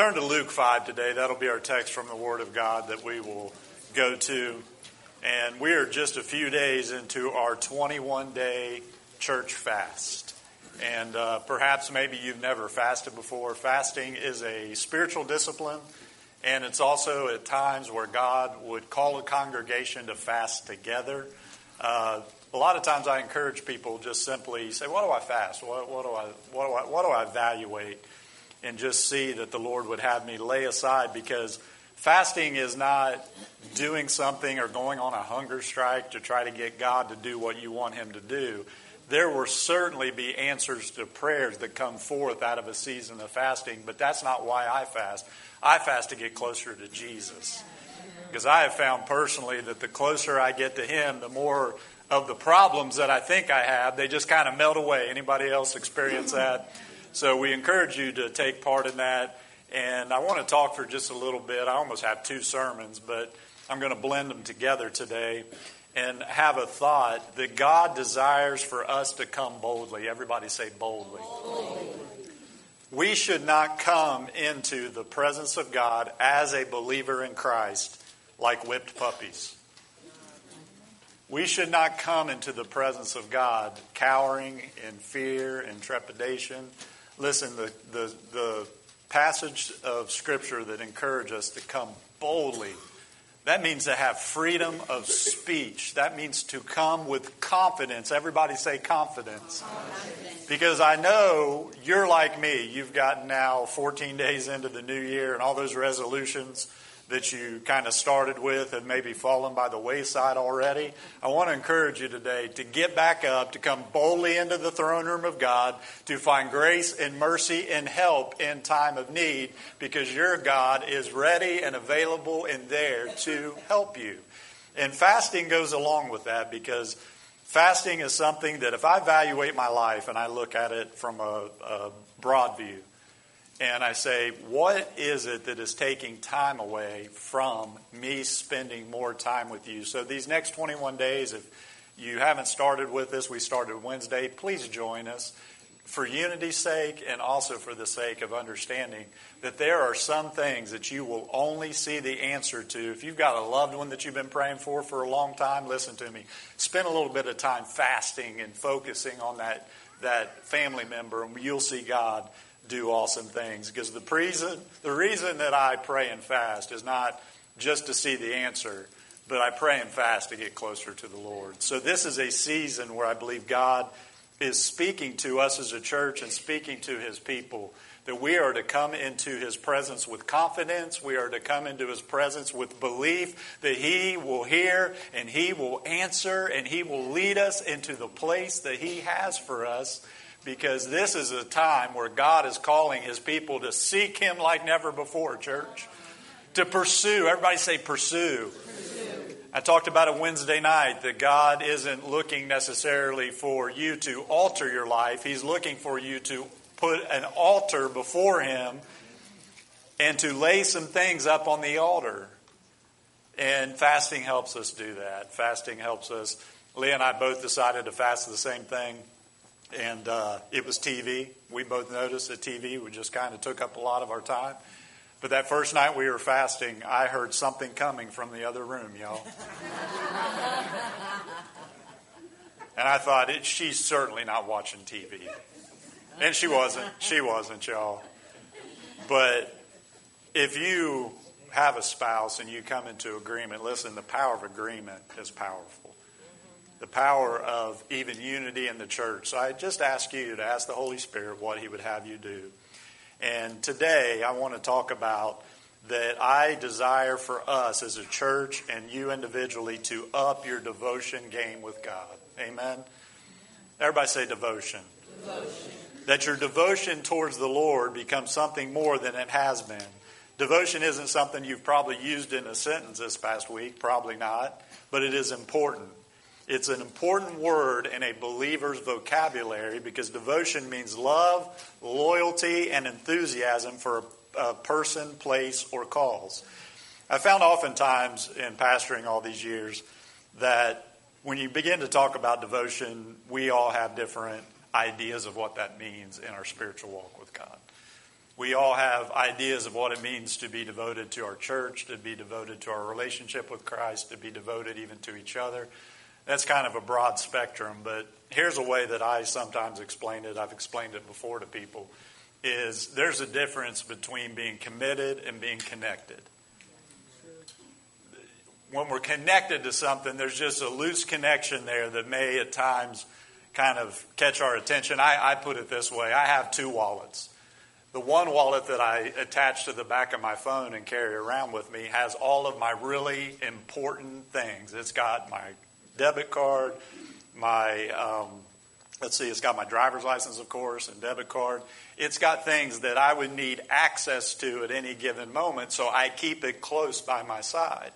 Turn to Luke 5 today. That'll be our text from the Word of God that we will go to. And we are just a few days into our 21 day church fast. And uh, perhaps maybe you've never fasted before. Fasting is a spiritual discipline, and it's also at times where God would call a congregation to fast together. Uh, a lot of times I encourage people just simply say, What do I fast? What, what, do, I, what, do, I, what do I evaluate? And just see that the Lord would have me lay aside because fasting is not doing something or going on a hunger strike to try to get God to do what you want Him to do. There will certainly be answers to prayers that come forth out of a season of fasting, but that's not why I fast. I fast to get closer to Jesus. Because I have found personally that the closer I get to Him, the more of the problems that I think I have, they just kind of melt away. Anybody else experience that? So we encourage you to take part in that. And I want to talk for just a little bit. I almost have two sermons, but I'm going to blend them together today and have a thought that God desires for us to come boldly. Everybody say boldly. boldly. We should not come into the presence of God as a believer in Christ like whipped puppies. We should not come into the presence of God cowering in fear and trepidation. Listen, the, the, the passage of Scripture that encourage us to come boldly, that means to have freedom of speech. That means to come with confidence. Everybody say confidence. confidence. Because I know you're like me. You've gotten now 14 days into the new year and all those resolutions that you kind of started with and maybe fallen by the wayside already, I want to encourage you today to get back up, to come boldly into the throne room of God, to find grace and mercy and help in time of need, because your God is ready and available and there to help you. And fasting goes along with that because fasting is something that if I evaluate my life and I look at it from a, a broad view, and I say, what is it that is taking time away from me spending more time with you? So these next 21 days, if you haven't started with us, we started Wednesday, please join us for unity's sake and also for the sake of understanding that there are some things that you will only see the answer to. If you've got a loved one that you've been praying for for a long time, listen to me. Spend a little bit of time fasting and focusing on that, that family member, and you'll see God do awesome things. Because the reason, the reason that I pray and fast is not just to see the answer, but I pray and fast to get closer to the Lord. So this is a season where I believe God is speaking to us as a church and speaking to his people that we are to come into his presence with confidence. We are to come into his presence with belief that he will hear and he will answer and he will lead us into the place that he has for us because this is a time where God is calling his people to seek him like never before, church. To pursue. Everybody say pursue. pursue. I talked about it Wednesday night that God isn't looking necessarily for you to alter your life. He's looking for you to put an altar before him and to lay some things up on the altar. And fasting helps us do that. Fasting helps us. Leah and I both decided to fast the same thing and uh, it was TV. We both noticed that TV just kind of took up a lot of our time. But that first night we were fasting, I heard something coming from the other room, y'all. and I thought, she's certainly not watching TV. And she wasn't. She wasn't, y'all. But if you have a spouse and you come into agreement, listen, the power of agreement is powerful the power of even unity in the church. So I just ask you to ask the Holy Spirit what He would have you do. And today I want to talk about that I desire for us as a church and you individually to up your devotion game with God. Amen. Everybody say devotion. Devotion. That your devotion towards the Lord becomes something more than it has been. Devotion isn't something you've probably used in a sentence this past week, probably not, but it is important. It's an important word in a believer's vocabulary because devotion means love, loyalty, and enthusiasm for a person, place, or cause. I found oftentimes in pastoring all these years that when you begin to talk about devotion, we all have different ideas of what that means in our spiritual walk with God. We all have ideas of what it means to be devoted to our church, to be devoted to our relationship with Christ, to be devoted even to each other. That's kind of a broad spectrum, but here's a way that I sometimes explain it. I've explained it before to people is there's a difference between being committed and being connected. When we're connected to something, there's just a loose connection there that may at times kind of catch our attention. I, I put it this way I have two wallets. The one wallet that I attach to the back of my phone and carry around with me has all of my really important things. It's got my debit card, my um, let's see, it's got my driver's license, of course, and debit card. It's got things that I would need access to at any given moment, so I keep it close by my side.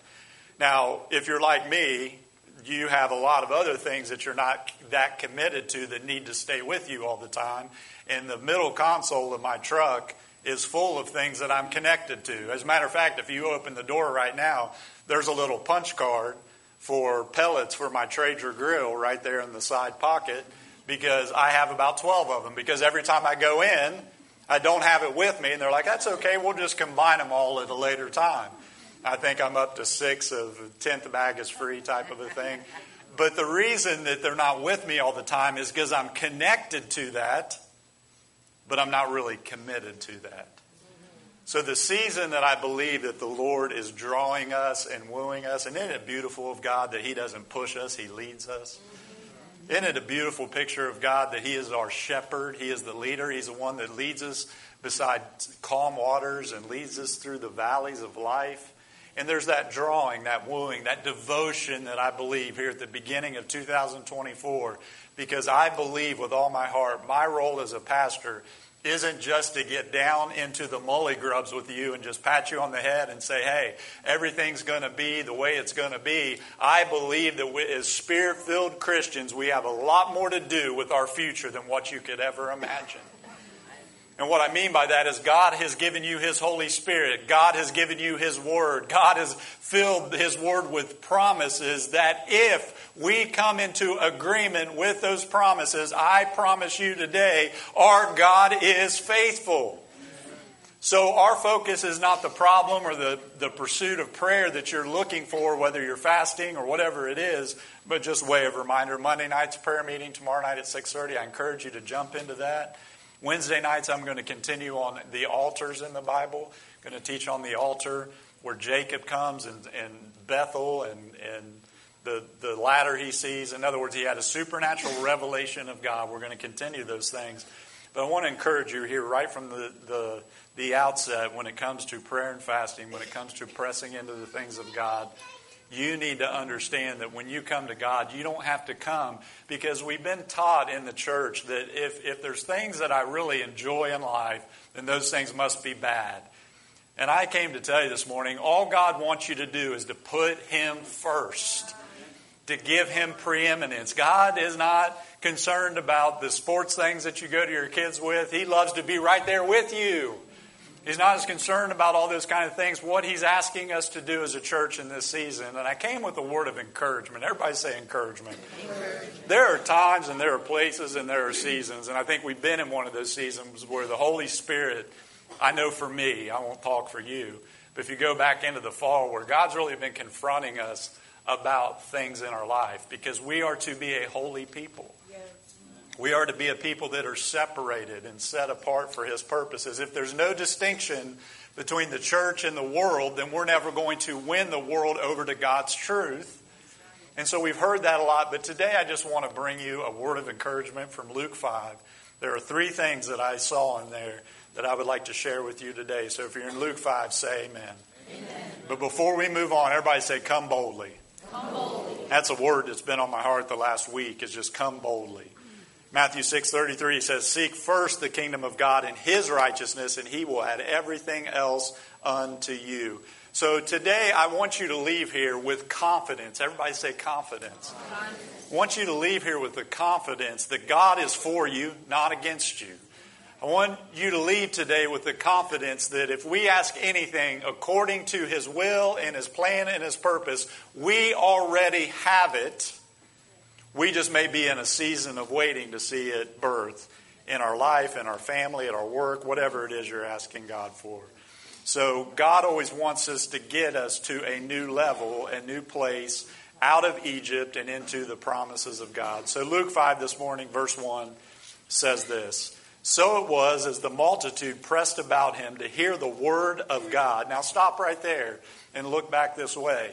Now, if you're like me, you have a lot of other things that you're not that committed to that need to stay with you all the time. And the middle console of my truck is full of things that I'm connected to. As a matter of fact, if you open the door right now, there's a little punch card for pellets for my Traeger grill right there in the side pocket because I have about 12 of them. Because every time I go in, I don't have it with me. And they're like, that's okay, we'll just combine them all at a later time. I think I'm up to six of a tenth bag is free type of a thing. But the reason that they're not with me all the time is because I'm connected to that, but I'm not really committed to that. So the season that I believe that the Lord is drawing us and wooing us, and isn't it beautiful of God that He doesn't push us, He leads us? Isn't it a beautiful picture of God that He is our shepherd? He is the leader. He's the one that leads us beside calm waters and leads us through the valleys of life. And there's that drawing, that wooing, that devotion that I believe here at the beginning of 2024, because I believe with all my heart, my role as a pastor isn't just to get down into the mully grubs with you and just pat you on the head and say, hey, everything's going to be the way it's going to be. I believe that we, as spirit filled Christians, we have a lot more to do with our future than what you could ever imagine. And what I mean by that is God has given you His Holy Spirit. God has given you His Word. God has filled His Word with promises that if we come into agreement with those promises, I promise you today, our God is faithful. So our focus is not the problem or the, the pursuit of prayer that you're looking for, whether you're fasting or whatever it is, but just way of reminder. Monday night's prayer meeting, tomorrow night at 6.30. I encourage you to jump into that. Wednesday nights, I'm going to continue on the altars in the Bible. I'm going to teach on the altar where Jacob comes and, and Bethel and, and the, the ladder he sees. In other words, he had a supernatural revelation of God. We're going to continue those things. But I want to encourage you here right from the, the, the outset when it comes to prayer and fasting, when it comes to pressing into the things of God, you need to understand that when you come to God, you don't have to come because we've been taught in the church that if, if there's things that I really enjoy in life, then those things must be bad. And I came to tell you this morning all God wants you to do is to put Him first, to give Him preeminence. God is not concerned about the sports things that you go to your kids with, He loves to be right there with you. He's not as concerned about all those kind of things. What he's asking us to do as a church in this season, and I came with a word of encouragement. Everybody say encouragement. encouragement. There are times and there are places and there are seasons, and I think we've been in one of those seasons where the Holy Spirit, I know for me, I won't talk for you, but if you go back into the fall where God's really been confronting us about things in our life because we are to be a holy people. We are to be a people that are separated and set apart for His purposes. If there's no distinction between the church and the world, then we're never going to win the world over to God's truth. And so we've heard that a lot, but today I just want to bring you a word of encouragement from Luke 5. There are three things that I saw in there that I would like to share with you today. So if you're in Luke 5, say amen. amen. But before we move on, everybody say, come boldly. come boldly. That's a word that's been on my heart the last week, is just come boldly. Matthew 6:33 says, "Seek first the kingdom of God and his righteousness, and he will add everything else unto you." So today I want you to leave here with confidence. Everybody say confidence. confidence. I want you to leave here with the confidence that God is for you, not against you. I want you to leave today with the confidence that if we ask anything according to his will and his plan and his purpose, we already have it we just may be in a season of waiting to see it birth in our life, in our family, at our work, whatever it is you're asking God for. So God always wants us to get us to a new level, a new place out of Egypt and into the promises of God. So Luke 5 this morning, verse 1 says this. So it was as the multitude pressed about him to hear the word of God. Now stop right there and look back this way.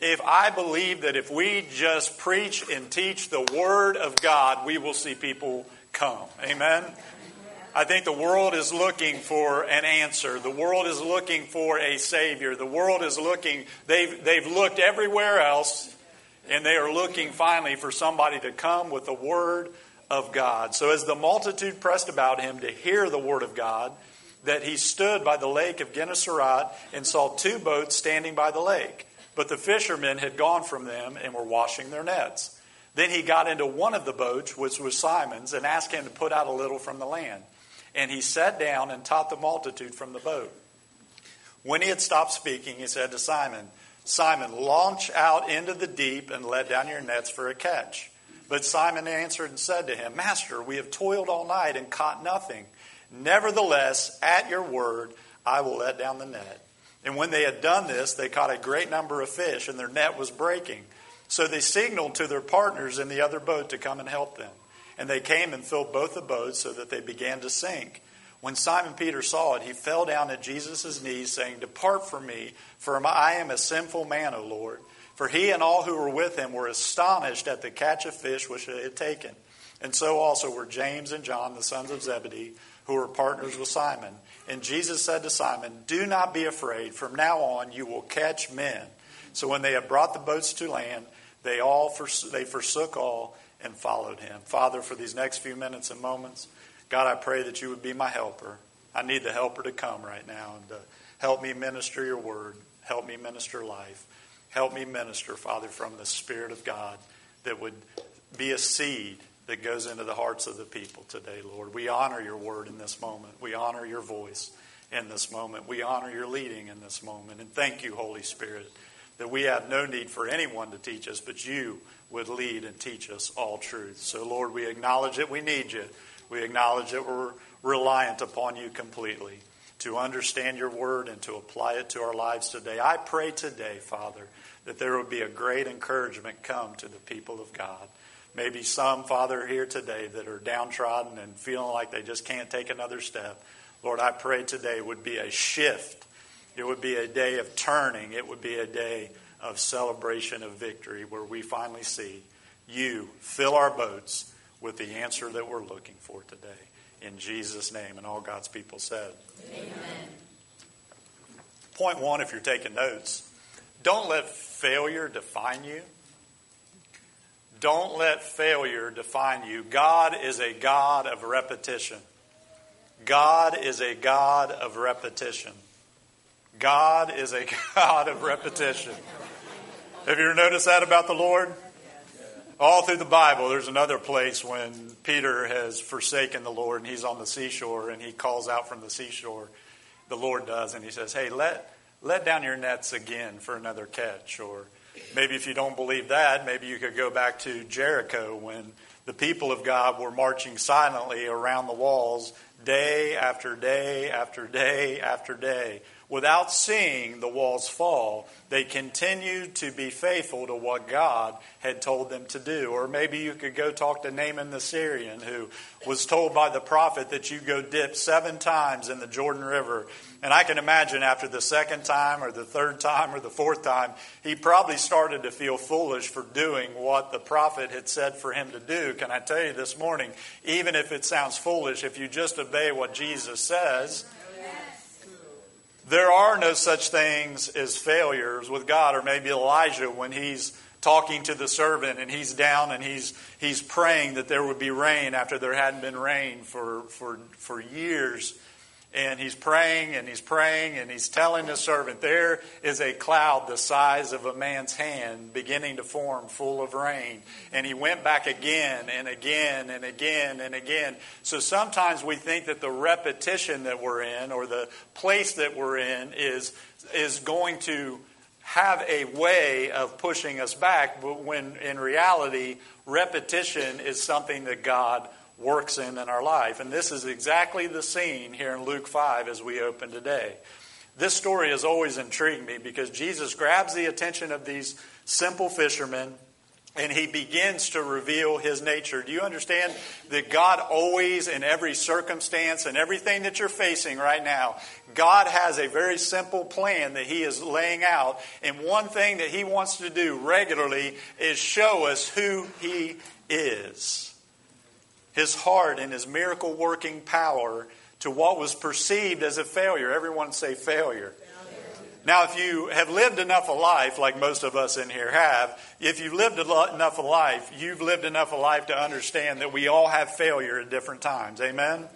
If I believe that if we just preach and teach the word of God, we will see people come. Amen? I think the world is looking for an answer. The world is looking for a Savior. The world is looking, they've, they've looked everywhere else, and they are looking finally for somebody to come with the Word of God. So as the multitude pressed about him to hear the Word of God, that he stood by the lake of Gennesaret and saw two boats standing by the lake. But the fishermen had gone from them and were washing their nets. Then he got into one of the boats, which was Simon's, and asked him to put out a little from the land. And he sat down and taught the multitude from the boat. When he had stopped speaking, he said to Simon, Simon, launch out into the deep and let down your nets for a catch. But Simon answered and said to him, Master, we have toiled all night and caught nothing. Nevertheless, at your word, I will let down the net. And when they had done this, they caught a great number of fish, and their net was breaking. So they signaled to their partners in the other boat to come and help them. And they came and filled both the boats so that they began to sink. When Simon Peter saw it, he fell down at Jesus' knees, saying, Depart from me, for I am a sinful man, O Lord. For he and all who were with him were astonished at the catch of fish which they had taken. And so also were James and John, the sons of Zebedee, who were partners with Simon. And Jesus said to Simon, Do not be afraid. From now on you will catch men. So when they had brought the boats to land, they all they forsook all and followed him. Father, for these next few minutes and moments, God, I pray that you would be my helper. I need the helper to come right now and to help me minister your word. Help me minister life. Help me minister, Father, from the Spirit of God that would be a seed that goes into the hearts of the people today, Lord. We honor your word in this moment. We honor your voice in this moment. We honor your leading in this moment. And thank you, Holy Spirit, that we have no need for anyone to teach us, but you would lead and teach us all truth. So, Lord, we acknowledge that we need you. We acknowledge that we're reliant upon you completely to understand your word and to apply it to our lives today. I pray today, Father, that there would be a great encouragement come to the people of God. Maybe some, Father, here today that are downtrodden and feeling like they just can't take another step. Lord, I pray today would be a shift. It would be a day of turning. It would be a day of celebration of victory where we finally see you fill our boats with the answer that we're looking for today. In Jesus' name. And all God's people said. Amen. Point one, if you're taking notes, don't let failure define you. Don't let failure define you. God is a God of repetition. God is a God of repetition. God is a God of repetition. Have you ever noticed that about the Lord? All through the Bible, there's another place when Peter has forsaken the Lord and he's on the seashore and he calls out from the seashore. The Lord does, and he says, Hey, let, let down your nets again for another catch. Or maybe if you don't believe that, maybe you could go back to Jericho when the people of God were marching silently around the walls day after day after day after day without seeing the walls fall, they continued to be faithful to what God had told them to do. Or maybe you could go talk to Naaman the Syrian, who was told by the prophet that you go dip seven times in the Jordan River. And I can imagine after the second time, or the third time, or the fourth time, he probably started to feel foolish for doing what the prophet had said for him to do. Can I tell you this morning, even if it sounds foolish, if you just obey what Jesus says, there are no such things as failures with God, or maybe Elijah when he's talking to the servant and he's down and he's he's praying that there would be rain after there hadn't been rain for for for years and he's praying and he's praying and he's telling the servant, There is a cloud the size of a man's hand beginning to form full of rain. And he went back again and again and again and again. So sometimes we think that the repetition that we're in or the place that we're in is, is going to have a way of pushing us back, but when in reality, repetition is something that God works in in our life. And this is exactly the scene here in Luke 5 as we open today. This story has always intrigued me because Jesus grabs the attention of these simple fishermen and he begins to reveal his nature. Do you understand that God always, in every circumstance and everything that you're facing right now, God has a very simple plan that he is laying out. And one thing that he wants to do regularly is show us who he is. His heart and his miracle working power to what was perceived as a failure. Everyone say failure. Now, if you have lived enough a life, like most of us in here have, if you've lived enough a life, you've lived enough a life to understand that we all have failure at different times. Amen?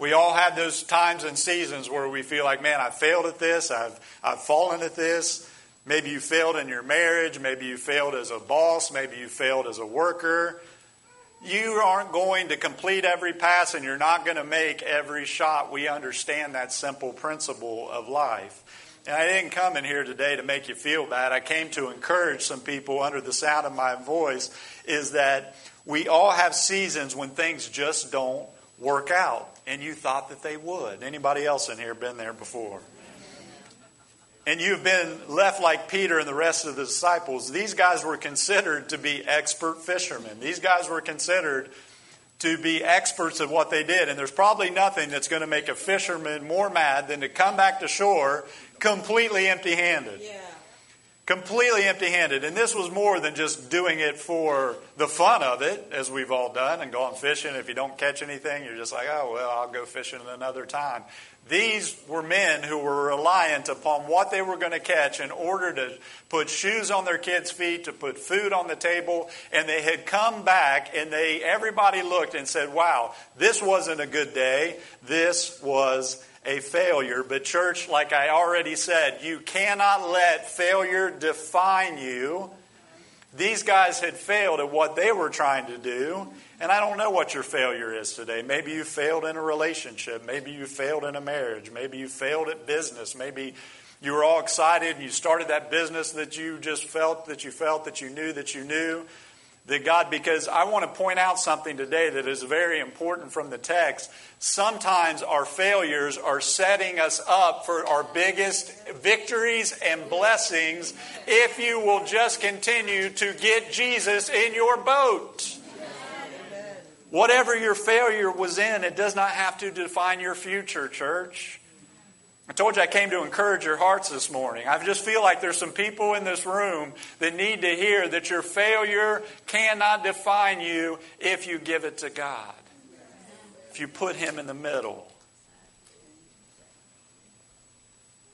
We all have those times and seasons where we feel like, man, I failed at this, I've, I've fallen at this. Maybe you failed in your marriage, maybe you failed as a boss, maybe you failed as a worker. You aren't going to complete every pass and you're not going to make every shot. We understand that simple principle of life. And I didn't come in here today to make you feel bad. I came to encourage some people under the sound of my voice is that we all have seasons when things just don't work out and you thought that they would. Anybody else in here been there before? And you've been left like Peter and the rest of the disciples. These guys were considered to be expert fishermen. These guys were considered to be experts at what they did. And there's probably nothing that's going to make a fisherman more mad than to come back to shore completely empty handed. Yeah. Completely empty handed. And this was more than just doing it for the fun of it, as we've all done, and gone fishing. If you don't catch anything, you're just like, oh, well, I'll go fishing another time. These were men who were reliant upon what they were going to catch in order to put shoes on their kids' feet, to put food on the table, and they had come back and they everybody looked and said, "Wow, this wasn't a good day. This was a failure. But, church, like I already said, you cannot let failure define you. These guys had failed at what they were trying to do. And I don't know what your failure is today. Maybe you failed in a relationship. Maybe you failed in a marriage. Maybe you failed at business. Maybe you were all excited and you started that business that you just felt that you felt that you knew that you knew that God, because I want to point out something today that is very important from the text. Sometimes our failures are setting us up for our biggest victories and blessings if you will just continue to get Jesus in your boat. Whatever your failure was in, it does not have to define your future, church. I told you I came to encourage your hearts this morning. I just feel like there's some people in this room that need to hear that your failure cannot define you if you give it to God, if you put Him in the middle.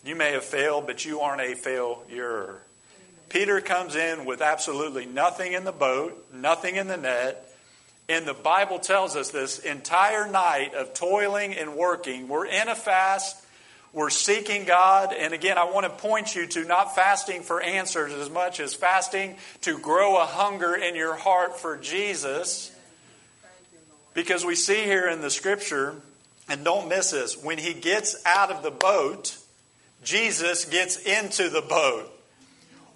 You may have failed, but you aren't a failure. Peter comes in with absolutely nothing in the boat, nothing in the net. And the Bible tells us this entire night of toiling and working, we're in a fast we're seeking God. And again, I want to point you to not fasting for answers as much as fasting to grow a hunger in your heart for Jesus. Because we see here in the scripture, and don't miss this, when he gets out of the boat, Jesus gets into the boat.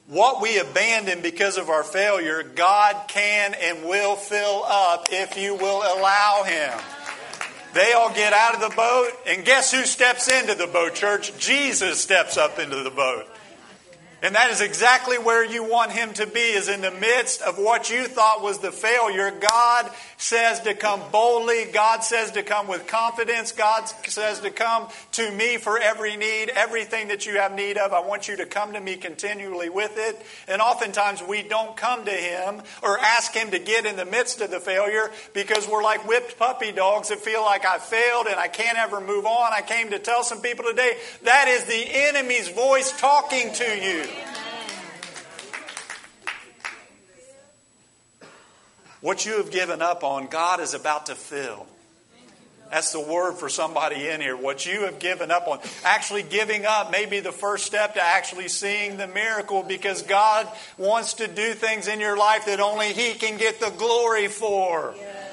What we abandon because of our failure, God can and will fill up if you will allow Him. They all get out of the boat, and guess who steps into the boat, church? Jesus steps up into the boat. And that is exactly where you want him to be, is in the midst of what you thought was the failure. God says to come boldly. God says to come with confidence. God says to come to me for every need, everything that you have need of. I want you to come to me continually with it. And oftentimes we don't come to him or ask him to get in the midst of the failure because we're like whipped puppy dogs that feel like I failed and I can't ever move on. I came to tell some people today that is the enemy's voice talking to you. What you have given up on, God is about to fill. That's the word for somebody in here. What you have given up on. Actually, giving up may be the first step to actually seeing the miracle because God wants to do things in your life that only He can get the glory for. Yes.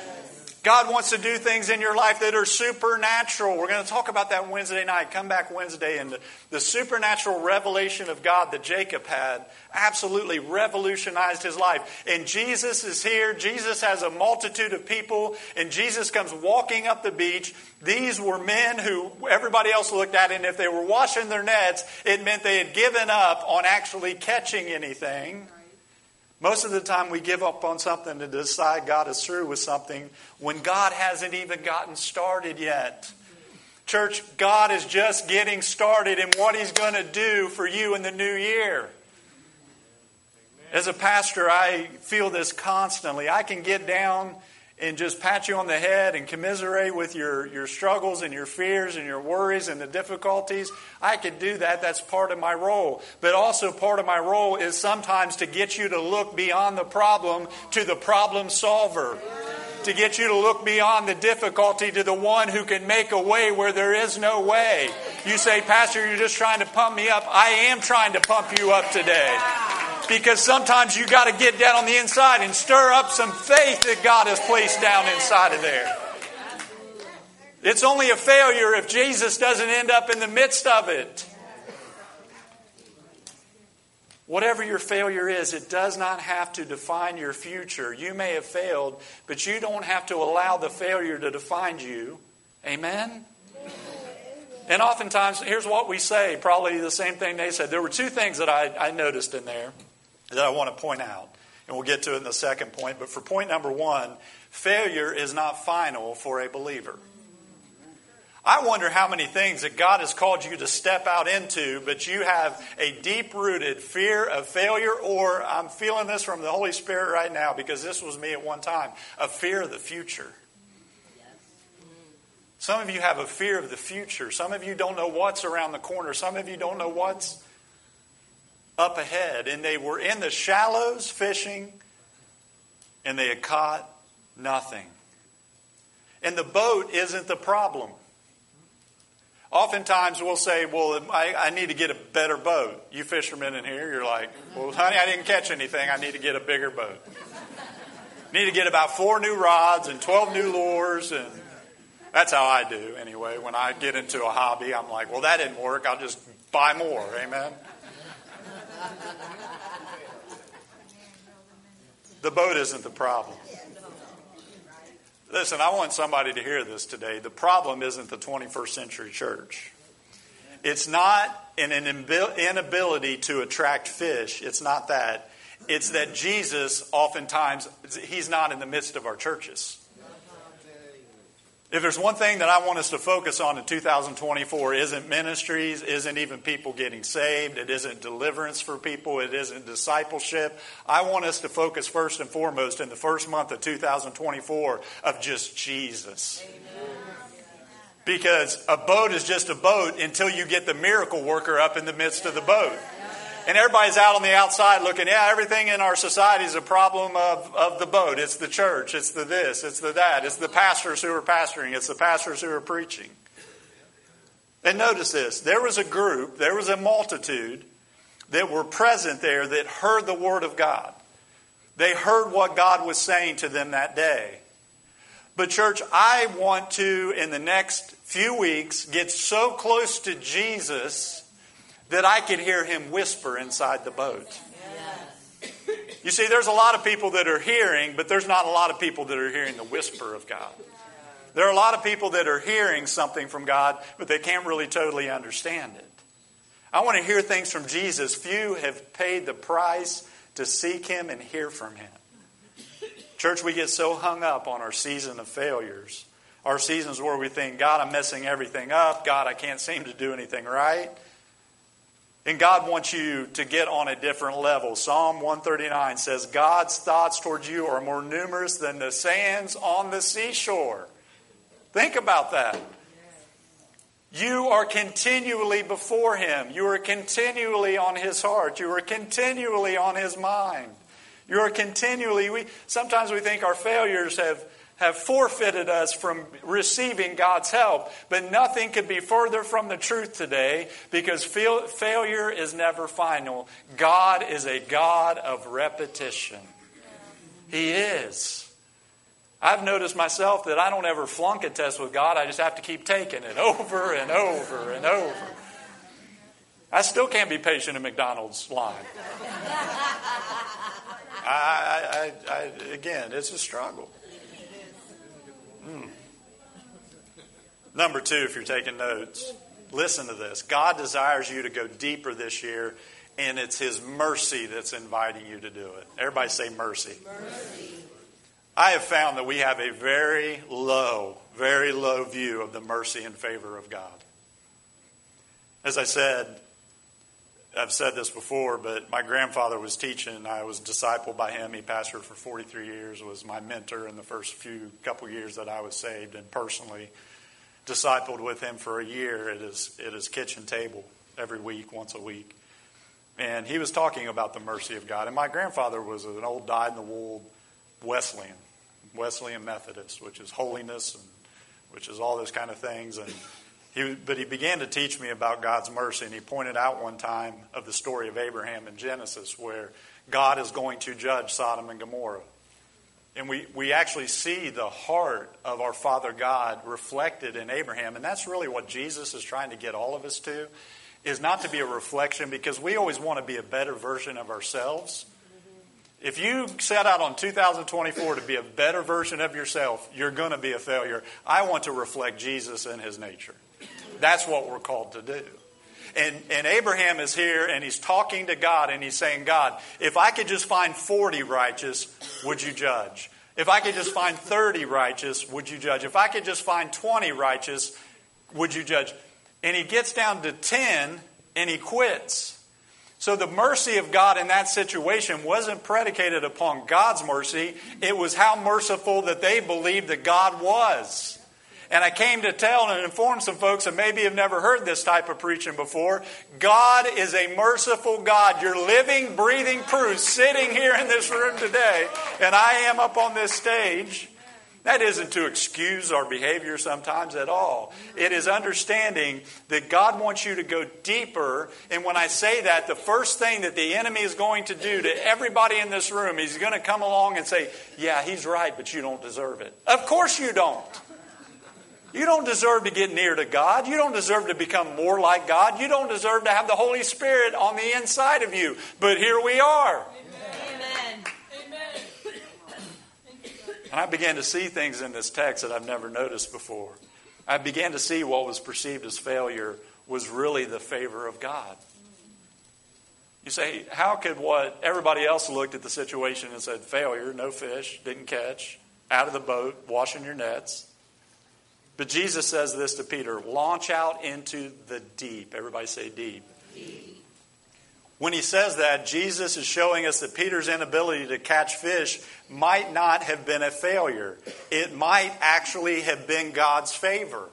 God wants to do things in your life that are supernatural. We're going to talk about that Wednesday night. Come back Wednesday. And the, the, supernatural revelation of God that Jacob had absolutely revolutionized his life. And Jesus is here. Jesus has a multitude of people. And Jesus comes walking up the beach. These were men who everybody else looked at. And if they were washing their nets, it meant they had given up on actually catching anything. Most of the time, we give up on something to decide God is through with something when God hasn't even gotten started yet. Church, God is just getting started in what He's going to do for you in the new year. As a pastor, I feel this constantly. I can get down and just pat you on the head and commiserate with your, your struggles and your fears and your worries and the difficulties. I could do that. That's part of my role. But also, part of my role is sometimes to get you to look beyond the problem to the problem solver. To get you to look beyond the difficulty to the one who can make a way where there is no way. You say, Pastor, you're just trying to pump me up. I am trying to pump you up today. Because sometimes you got to get down on the inside and stir up some faith that God has placed down inside of there. It's only a failure if Jesus doesn't end up in the midst of it. Whatever your failure is, it does not have to define your future. You may have failed, but you don't have to allow the failure to define you. Amen? And oftentimes, here's what we say probably the same thing they said. There were two things that I, I noticed in there that I want to point out. And we'll get to it in the second point. But for point number one, failure is not final for a believer. I wonder how many things that God has called you to step out into, but you have a deep rooted fear of failure, or I'm feeling this from the Holy Spirit right now because this was me at one time a fear of the future. Some of you have a fear of the future. Some of you don't know what's around the corner. Some of you don't know what's up ahead, and they were in the shallows fishing, and they had caught nothing. And the boat isn't the problem. Oftentimes we'll say, Well, I, I, need to get a better boat. You fishermen in here, you're like, Well, honey, I didn't catch anything. I need to get a bigger boat. need to get about four new rods and 12 new lures. And that's how I do anyway. When I get into a hobby, I'm like, Well, that didn't work. I'll just buy more. Amen. The boat isn't the problem. Listen, I want somebody to hear this today. The problem isn't the 21st century church. It's not an inability to attract fish. It's not that. It's that Jesus, oftentimes, he's not in the midst of our churches. If there's one thing that I want us to focus on in 2024, isn't ministries, isn't even people getting saved, it isn't deliverance for people, it isn't discipleship. I want us to focus first and foremost in the first month of 2024 of just Jesus. Because a boat is just a boat until you get the miracle worker up in the midst of the boat. And everybody's out on the outside looking, yeah, everything in our society is a problem of, of the boat. It's the church. It's the this. It's the that. It's the pastors who are pastoring. It's the pastors who are preaching. And notice this there was a group, there was a multitude that were present there that heard the word of God. They heard what God was saying to them that day. But, church, I want to, in the next few weeks, get so close to Jesus that I could hear him whisper inside the boat. You see, there's a lot of people that are hearing, but there's not a lot of people that are hearing the whisper of God. There are a lot of people that are hearing something from God, but they can't really totally understand it. I want to hear things from Jesus. Few have paid the price to seek Him and hear from Him. Church, we get so hung up on our season of failures, our seasons where we think, God, I'm messing everything up. God, I can't seem to do anything right. And God wants you to get on a different level. Psalm 139 says, God's thoughts towards you are more numerous than the sands on the seashore. Think about that. You are continually before Him. You are continually on His heart. You are continually on His mind. You are continually, we, sometimes we think our failures have have forfeited us from receiving God's help. But nothing could be further from the truth today because failure is never final. God is a God of repetition. He is. I've noticed myself that I don't ever flunk a test with God. I just have to keep taking it over and over and over. I still can't be patient in McDonald's line. I, I, I, again, it's a struggle. Mm. Number two, if you're taking notes, listen to this. God desires you to go deeper this year, and it's His mercy that's inviting you to do it. Everybody say mercy. mercy. I have found that we have a very low, very low view of the mercy and favor of God. As I said, I've said this before, but my grandfather was teaching. I was discipled by him. He pastored for 43 years, was my mentor in the first few couple years that I was saved, and personally discipled with him for a year at his, at his kitchen table every week, once a week. And he was talking about the mercy of God. And my grandfather was an old dyed in the wool Wesleyan, Wesleyan Methodist, which is holiness and which is all those kind of things. And he, but he began to teach me about God's mercy, and he pointed out one time of the story of Abraham in Genesis, where God is going to judge Sodom and Gomorrah. And we, we actually see the heart of our Father God reflected in Abraham. And that's really what Jesus is trying to get all of us to, is not to be a reflection, because we always want to be a better version of ourselves. If you set out on 2024 to be a better version of yourself, you're going to be a failure. I want to reflect Jesus and his nature. That's what we're called to do. And, and Abraham is here and he's talking to God and he's saying, God, if I could just find 40 righteous, would you judge? If I could just find 30 righteous, would you judge? If I could just find 20 righteous, would you judge? And he gets down to 10 and he quits. So the mercy of God in that situation wasn't predicated upon God's mercy, it was how merciful that they believed that God was. And I came to tell and inform some folks that maybe have never heard this type of preaching before. God is a merciful God. You're living, breathing proof sitting here in this room today, and I am up on this stage. That isn't to excuse our behavior sometimes at all. It is understanding that God wants you to go deeper. And when I say that, the first thing that the enemy is going to do to everybody in this room, he's going to come along and say, Yeah, he's right, but you don't deserve it. Of course you don't. You don't deserve to get near to God. You don't deserve to become more like God. You don't deserve to have the Holy Spirit on the inside of you. But here we are. Amen. Amen. And I began to see things in this text that I've never noticed before. I began to see what was perceived as failure was really the favor of God. You say, how could what everybody else looked at the situation and said, failure, no fish, didn't catch, out of the boat, washing your nets? But Jesus says this to Peter launch out into the deep. Everybody say deep. deep. When he says that, Jesus is showing us that Peter's inability to catch fish might not have been a failure. It might actually have been God's favor.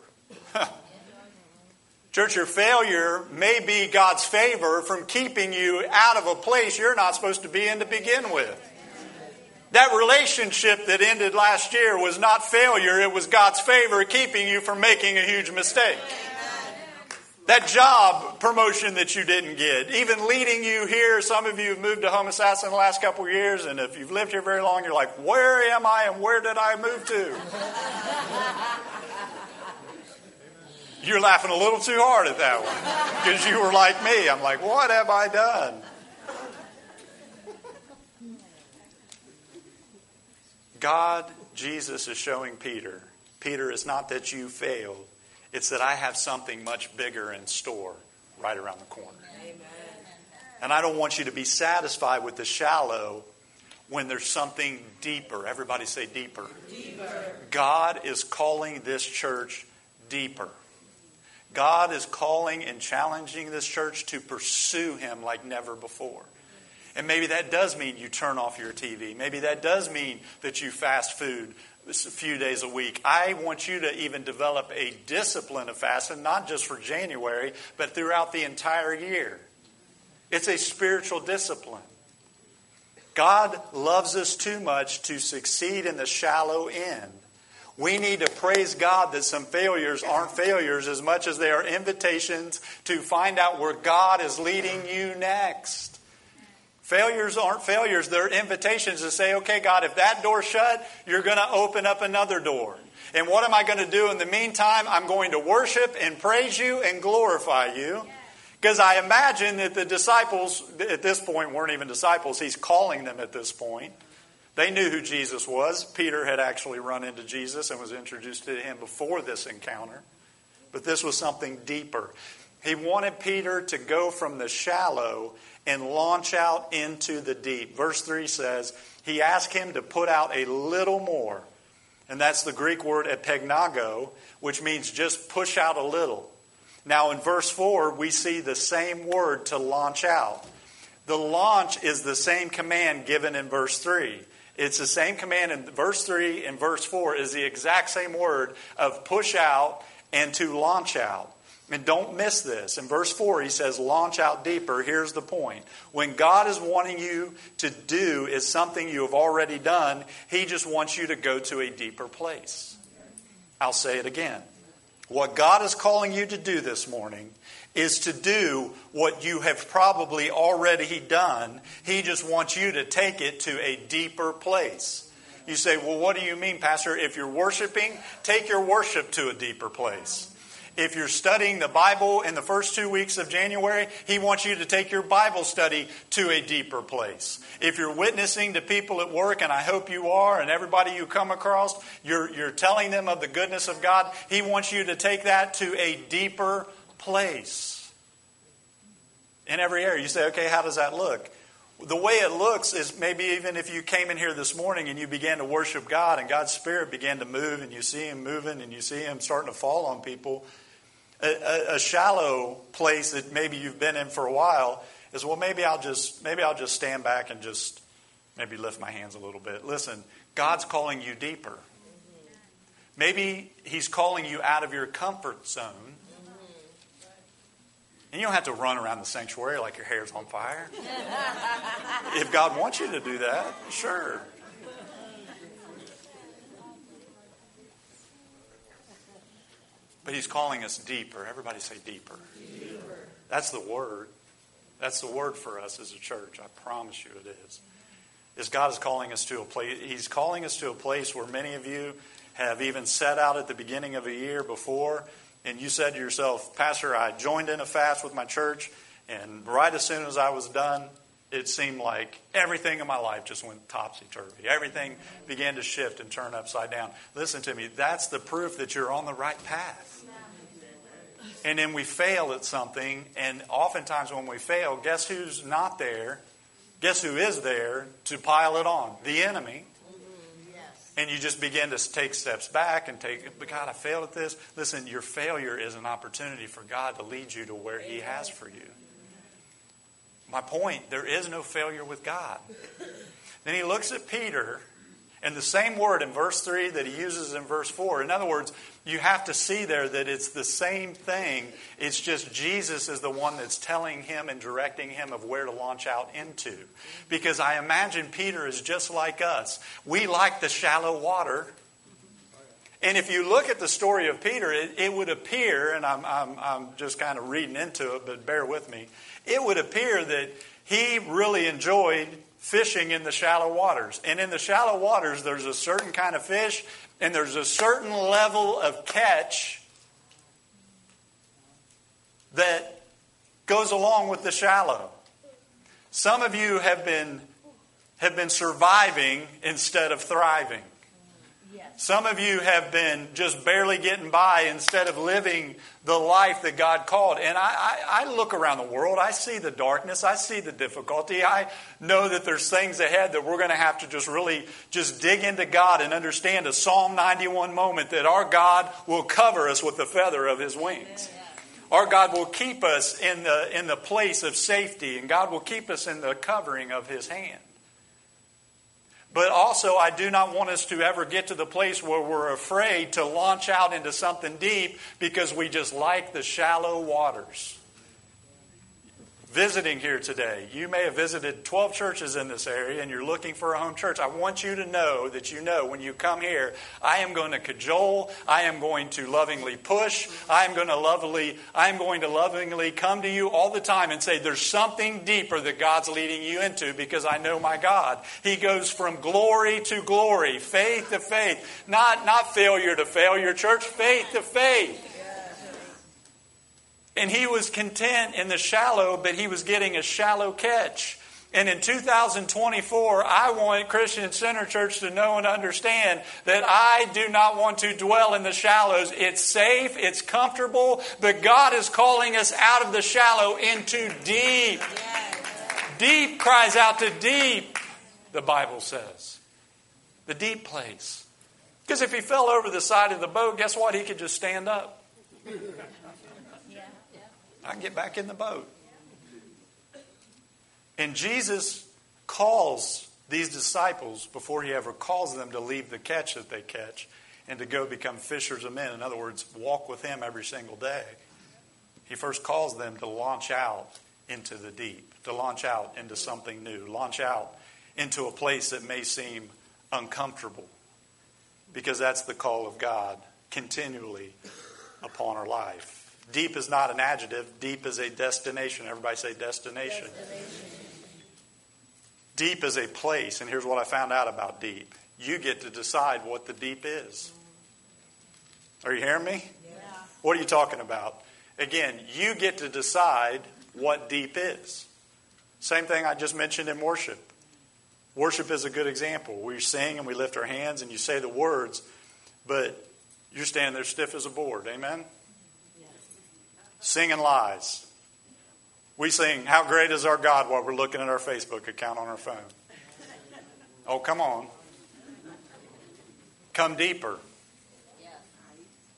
Church, your failure may be God's favor from keeping you out of a place you're not supposed to be in to begin with. That relationship that ended last year was not failure, it was God's favor keeping you from making a huge mistake. That job promotion that you didn't get, even leading you here, some of you have moved to Homosassa in the last couple of years, and if you've lived here very long, you're like, where am I and where did I move to? You're laughing a little too hard at that one because you were like me. I'm like, what have I done? God, Jesus, is showing Peter Peter, it's not that you failed, it's that I have something much bigger in store right around the corner. Amen. And I don't want you to be satisfied with the shallow when there's something deeper. Everybody say deeper. deeper. God is calling this church deeper. God is calling and challenging this church to pursue Him like never before. And maybe that does mean you turn off your TV. Maybe that does mean that you fast food a few days a week. I want you to even develop a discipline of fasting, not just for January, but throughout the entire year. It's a spiritual discipline. God loves us too much to succeed in the shallow end. We need to praise God that some failures aren't failures as much as they are invitations to find out where God is leading you next. Failures aren't failures, they're invitations to say, okay, God, if that door shut, you're going to open up another door. And what am I going to do in the meantime? I'm going to worship and praise you and glorify you. Because I imagine that the disciples at this point weren't even disciples. He's calling them at this point. They knew who Jesus was. Peter had actually run into Jesus and was introduced to him before this encounter. But this was something deeper. He wanted Peter to go from the shallow and launch out into the deep. Verse 3 says, He asked him to put out a little more. And that's the Greek word epignago, which means just push out a little. Now, in verse 4, we see the same word to launch out. The launch is the same command given in verse 3. It's the same command in verse 3 and verse 4 is the exact same word of push out and to launch out. And don't miss this. In verse 4, he says, launch out deeper. Here's the point. When God is wanting you to do is something you have already done, he just wants you to go to a deeper place. I'll say it again. What God is calling you to do this morning is to do what you have probably already done. He just wants you to take it to a deeper place. You say, Well, what do you mean, Pastor? If you're worshiping, take your worship to a deeper place. If you're studying the Bible in the first two weeks of January, He wants you to take your Bible study to a deeper place. If you're witnessing to people at work, and I hope you are, and everybody you come across, you're, you're telling them of the goodness of God, He wants you to take that to a deeper place. In every area. You say, okay, how does that look? the way it looks is maybe even if you came in here this morning and you began to worship God and God's Spirit began to move and you see Him moving and you see Him starting to fall on people, a, a, shallow place that maybe you've been in for a while is well maybe I'll just maybe I'll just stand back and just maybe lift my hands a little bit. Listen, God's calling you deeper. Maybe He's calling you out of your comfort zone and you don't have to run around the sanctuary like your hair's on fire. if God wants you to do that, sure. But He's calling us deeper. Everybody say deeper. deeper. That's the word. That's the word for us as a church. I promise you it is. Is God is calling us to a place. He's calling us to a place where many of you have even set out at the beginning of a year before and you said to yourself, Pastor, I joined in a fast with my church, and right as soon as I was done, it seemed like everything in my life just went topsy turvy. Everything began to shift and turn upside down. Listen to me, that's the proof that you're on the right path. And then we fail at something, and oftentimes when we fail, guess who's not there? Guess who is there to pile it on? The enemy and you just begin to take steps back and take, but God, I failed at this. Listen, your failure is an opportunity for God to lead you to where He has for you. My point, there is no failure with God. Then he looks at Peter and the same word in verse 3 that he uses in verse 4. In other words, you have to see there that it's the same thing. It's just Jesus is the one that's telling him and directing him of where to launch out into. Because I imagine Peter is just like us. We like the shallow water. And if you look at the story of Peter, it, it would appear, and I'm, I'm, I'm just kind of reading into it, but bear with me, it would appear that he really enjoyed fishing in the shallow waters. And in the shallow waters, there's a certain kind of fish and there's a certain level of catch that goes along with the shallow. Some of you have been, have been surviving instead of thriving. Some of you have been just barely getting by instead of living the life that God called. And I, I, I, look around the world, I see the darkness, I see the difficulty. I know that there's things ahead that we're going to have to just really just dig into God and understand a Psalm 91 moment that our God will cover us with the feather of his wings. Our God will keep us in the, in the place of safety, and God will keep us in the covering of his hand. But also, I do not want us to ever get to the place where we're afraid to launch out into something deep because we just like the shallow waters. Visiting here today, you may have visited 12 churches in this area and you're looking for a home church. I want you to know that you know when you come here, I am going to cajole, I am going to lovingly push, I am going to lovingly, I am going to lovingly come to you all the time and say there's something deeper that God's leading you into because I know my God. He goes from glory to glory, faith to faith, not not failure to failure, church, faith to faith. And he was content in the shallow, but he was getting a shallow catch. And in 2024, I want Christian Center Church to know and understand that I do not want to dwell in the shallows. It's safe, it's comfortable, but God is calling us out of the shallow into deep. Deep cries out to deep, the Bible says. The deep place. Because if he fell over the side of the boat, guess what? He could just stand up. I can get back in the boat. And Jesus calls these disciples before he ever calls them to leave the catch that they catch and to go become fishers of men. In other words, walk with him every single day. He first calls them to launch out into the deep, to launch out into something new, launch out into a place that may seem uncomfortable, because that's the call of God continually upon our life. Deep is not an adjective, deep is a destination. Everybody say destination. destination. Deep is a place, and here's what I found out about deep. You get to decide what the deep is. Are you hearing me? Yeah. What are you talking about? Again, you get to decide what deep is. Same thing I just mentioned in worship. Worship is a good example. We sing and we lift our hands and you say the words, but you're standing there stiff as a board. Amen? Singing lies. We sing, How Great is Our God, while we're looking at our Facebook account on our phone. Oh, come on. Come deeper.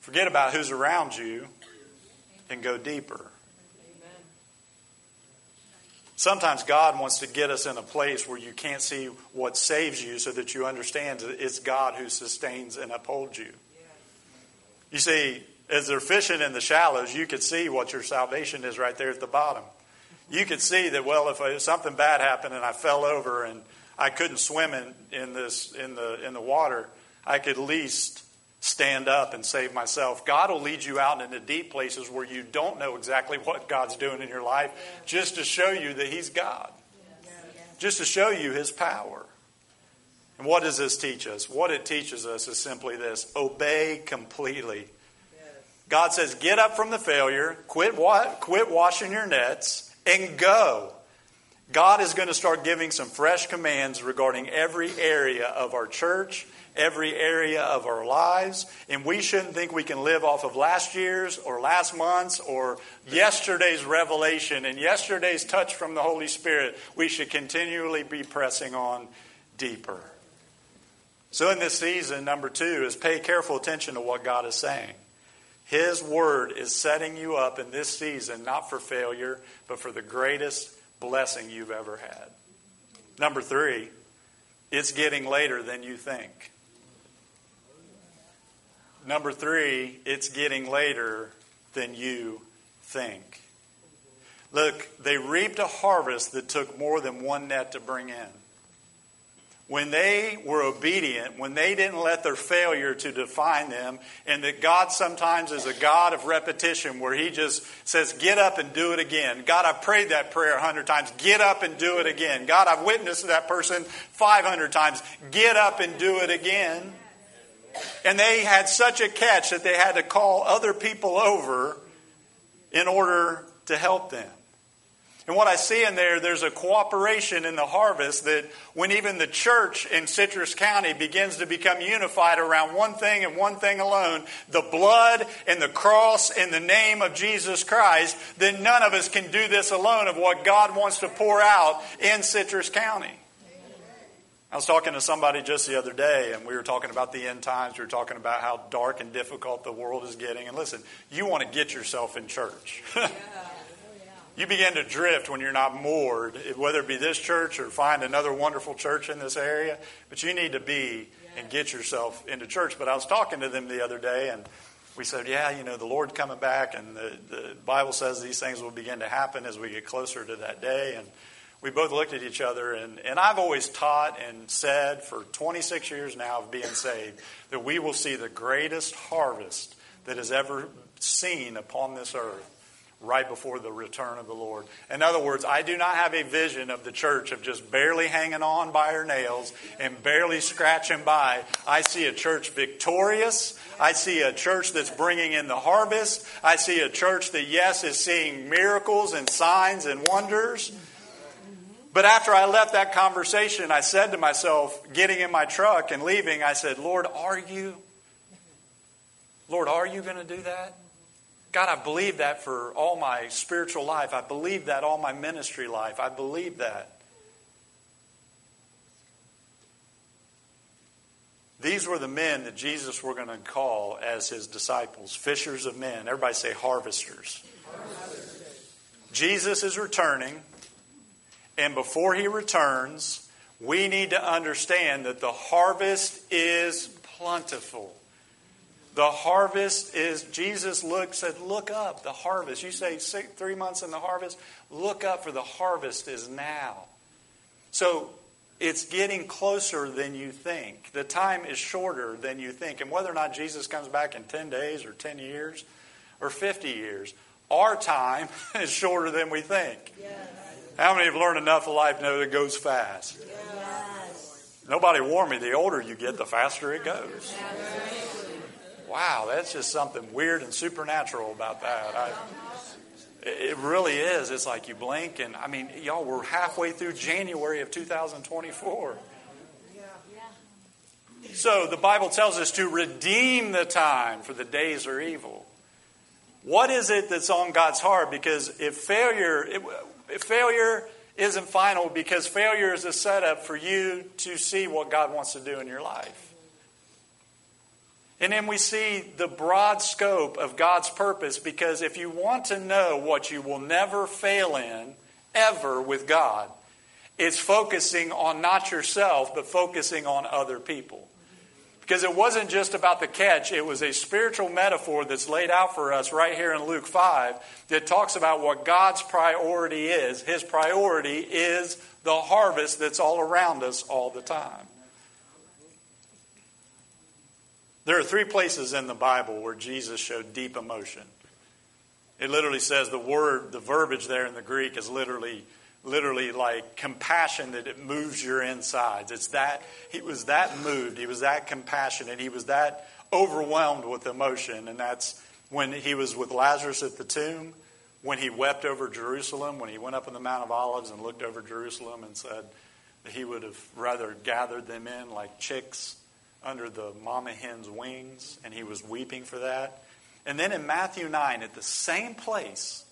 Forget about who's around you and go deeper. Sometimes God wants to get us in a place where you can't see what saves you so that you understand that it's God who sustains and upholds you. You see, as they're fishing in the shallows, you could see what your salvation is right there at the bottom. You could see that, well, if something bad happened and I fell over and I couldn't swim in, in, this, in, the, in the water, I could at least stand up and save myself. God will lead you out into deep places where you don't know exactly what God's doing in your life just to show you that He's God, just to show you His power. And what does this teach us? What it teaches us is simply this obey completely God says, get up from the failure, quit, wa- quit washing your nets, and go. God is going to start giving some fresh commands regarding every area of our church, every area of our lives, and we shouldn't think we can live off of last year's or last month's or yesterday's revelation and yesterday's touch from the Holy Spirit. We should continually be pressing on deeper. So, in this season, number two is pay careful attention to what God is saying. His word is setting you up in this season, not for failure, but for the greatest blessing you've ever had. Number three, it's getting later than you think. Number three, it's getting later than you think. Look, they reaped a harvest that took more than one net to bring in when they were obedient, when they didn't let their failure to define them, and that God sometimes is a God of repetition where He just says, Get up and do it again. God, I've prayed that prayer a hundred times. Get up and do it again. God, I've witnessed that person 500 times. Get up and do it again. And they had such a catch that they had to call other people over in order to help them. And what I see in there, there's a cooperation in the harvest that when even the church in Citrus County begins to become unified around one thing and one thing alone the blood and the cross and the name of Jesus Christ, then none of us can do this alone of what God wants to pour out in Citrus County. I was talking to somebody just the other day, and we were talking about the end times. We were talking about how dark and difficult the world is getting. And listen, you want to get yourself in church. You begin to drift when you're not moored, whether it be this church or find another wonderful church in this area. But you need to be and get yourself into church. But I was talking to them the other day, and we said, yeah, you know, the Lord coming back, and the, the Bible says these things will begin to happen as we get closer to that day. And we both looked at each other, and, and I've always taught and said for 26 years now of being saved that we will see the greatest harvest that has ever seen upon this earth right before the return of the Lord. In other words, I do not have a vision of the church of just barely hanging on by her nails and barely scratching by. I see a church victorious. I see a church that's bringing in the harvest. I see a church that, yes, is seeing miracles and signs and wonders. But after I left that conversation, I said to myself, getting in my truck and leaving, I said, Lord, are you? Lord, are you going to do that? God, I believe that for all my spiritual life. I believe that all my ministry life. I believe that. These were the men that Jesus were going to call as his disciples, fishers of men. Everybody say harvesters. harvesters. Jesus is returning, and before he returns, we need to understand that the harvest is plentiful. The harvest is, Jesus looked, said, Look up, the harvest. You say six, three months in the harvest? Look up, for the harvest is now. So it's getting closer than you think. The time is shorter than you think. And whether or not Jesus comes back in 10 days or 10 years or 50 years, our time is shorter than we think. Yes. How many have learned enough of life to know that it goes fast? Yes. Nobody warned me the older you get, the faster it goes. Yes wow, that's just something weird and supernatural about that. I, it really is. It's like you blink, and I mean, y'all, we're halfway through January of 2024. So the Bible tells us to redeem the time, for the days are evil. What is it that's on God's heart? Because if failure, if failure isn't final, because failure is a setup for you to see what God wants to do in your life. And then we see the broad scope of God's purpose because if you want to know what you will never fail in, ever with God, it's focusing on not yourself, but focusing on other people. Because it wasn't just about the catch, it was a spiritual metaphor that's laid out for us right here in Luke 5 that talks about what God's priority is. His priority is the harvest that's all around us all the time. There are three places in the Bible where Jesus showed deep emotion. It literally says the word, the verbiage there in the Greek is literally, literally like compassion that it moves your insides. It's that he was that moved, he was that compassionate, he was that overwhelmed with emotion, and that's when he was with Lazarus at the tomb, when he wept over Jerusalem, when he went up on the Mount of Olives and looked over Jerusalem and said that he would have rather gathered them in like chicks under the mama hen's wings, and he was weeping for that. And then in Matthew 9, at the same place,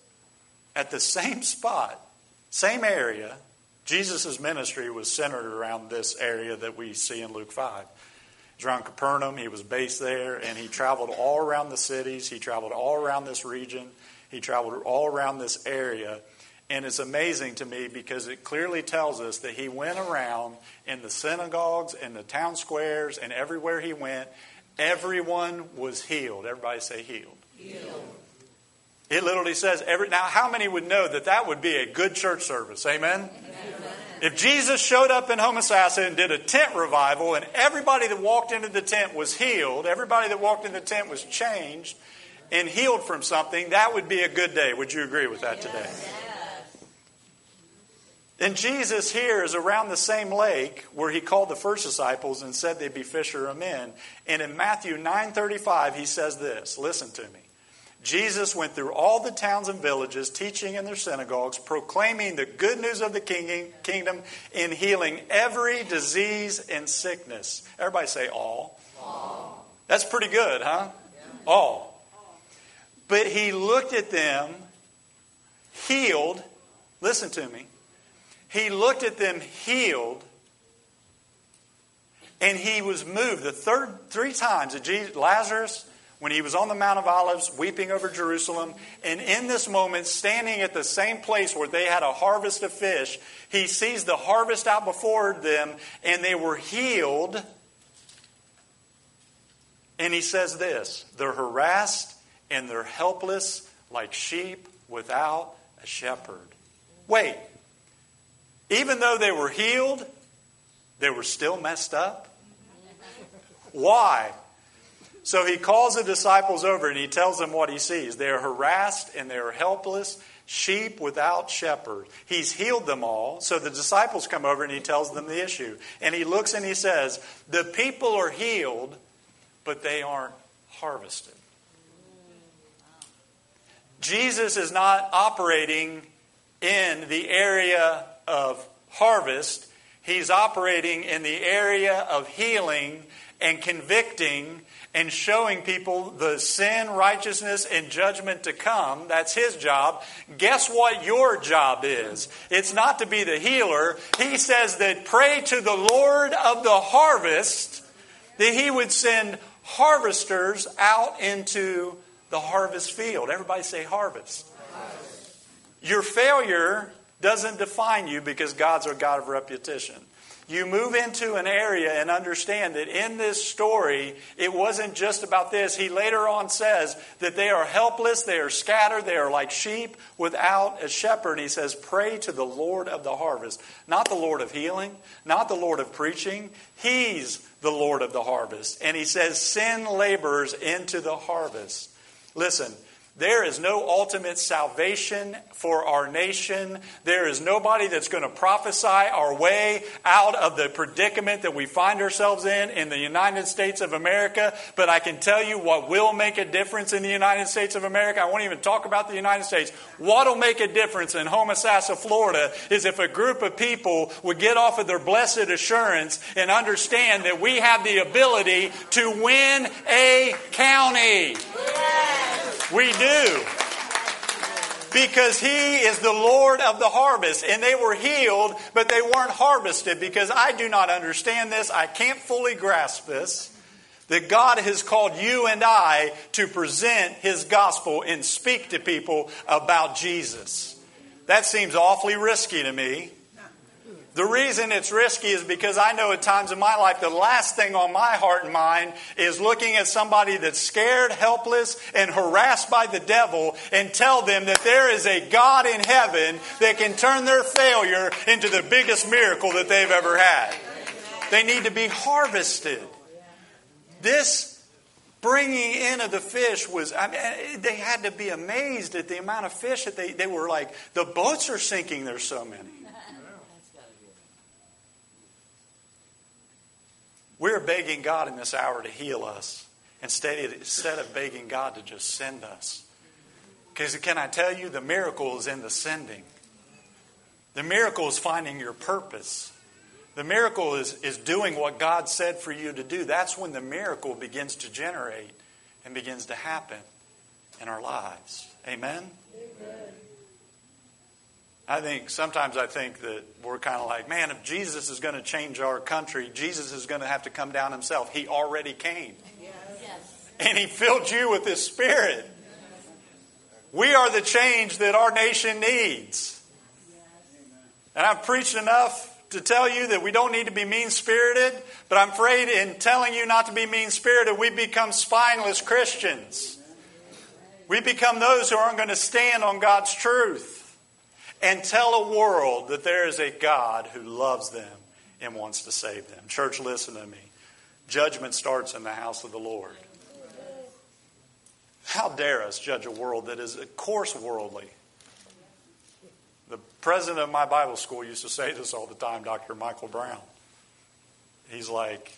at the same spot, same area, Jesus' ministry was centered around this area that we see in Luke 5. He's around Capernaum. He was based there, and he traveled all around the cities. He traveled all around this region. He traveled all around this area. And it's amazing to me because it clearly tells us that he went around in the synagogues and the town squares and everywhere he went, everyone was healed. Everybody say healed. Healed. It literally says every now how many would know that that would be a good church service? Amen. Amen. If Jesus showed up in Homosassa and did a tent revival and everybody that walked into the tent was healed, everybody that walked in the tent was changed and healed from something, that would be a good day. Would you agree with that today? And Jesus here is around the same lake where he called the first disciples and said they'd be fisher of men. And in Matthew 9:35 he says this, listen to me. Jesus went through all the towns and villages, teaching in their synagogues, proclaiming the good news of the kingdom, and healing every disease and sickness. Everybody say all. all. That's pretty good, huh? Yeah. All. But he looked at them, healed, listen to me, he looked at them healed and he was moved. The third, three times Jesus, Lazarus, when he was on the Mount of Olives weeping over Jerusalem, and in this moment, standing at the same place where they had a harvest of fish, he sees the harvest out before them, and they were healed. And he says this they're harassed and they're helpless like sheep without a shepherd. Wait, even though they were healed, they were still messed up? Why? So he calls the disciples over and he tells them what he sees. They are harassed and they are helpless, sheep without shepherd. He's healed them all. So the disciples come over and he tells them the issue. And he looks and he says, The people are healed, but they aren't harvested. Jesus is not operating in the area of harvest, he's operating in the area of healing and convicting and showing people the sin, righteousness, and judgment to come. That's his job. Guess what your job is? It's not to be the healer. He says that pray to the Lord of the harvest that he would send harvesters out into the harvest field. Everybody say harvest. harvest. Your failure doesn't define you because God's a God of repetition. You move into an area and understand that in this story, it wasn't just about this. He later on says that they are helpless, they are scattered, they are like sheep without a shepherd. He says, Pray to the Lord of the harvest. Not the Lord of healing, not the Lord of preaching. He's the Lord of the harvest. And he says, Send laborers into the harvest. Listen, there is no ultimate salvation for our nation. There is nobody that's going to prophesy our way out of the predicament that we find ourselves in in the United States of America. But I can tell you what will make a difference in the United States of America. I won't even talk about the United States. What will make a difference in Homosassa, Florida, is if a group of people would get off of their blessed assurance and understand that we have the ability to win a county. We do. Because he is the Lord of the harvest. And they were healed, but they weren't harvested because I do not understand this. I can't fully grasp this. That God has called you and I to present his gospel and speak to people about Jesus. That seems awfully risky to me. The reason it's risky is because I know at times in my life the last thing on my heart and mind is looking at somebody that's scared, helpless, and harassed by the devil and tell them that there is a God in heaven that can turn their failure into the biggest miracle that they've ever had. They need to be harvested. This bringing in of the fish was, I mean, they had to be amazed at the amount of fish that they, they were like, the boats are sinking, there's so many. We're begging God in this hour to heal us instead of, instead of begging God to just send us. Because can I tell you, the miracle is in the sending. The miracle is finding your purpose. The miracle is, is doing what God said for you to do. That's when the miracle begins to generate and begins to happen in our lives. Amen? Amen. I think sometimes I think that we're kind of like, man, if Jesus is going to change our country, Jesus is going to have to come down himself. He already came. Yes. And he filled you with his spirit. We are the change that our nation needs. And I've preached enough to tell you that we don't need to be mean spirited, but I'm afraid in telling you not to be mean spirited, we become spineless Christians. We become those who aren't going to stand on God's truth and tell a world that there is a God who loves them and wants to save them. Church, listen to me. Judgment starts in the house of the Lord. How dare us judge a world that is, of course, worldly? The president of my Bible school used to say this all the time, Dr. Michael Brown. He's like,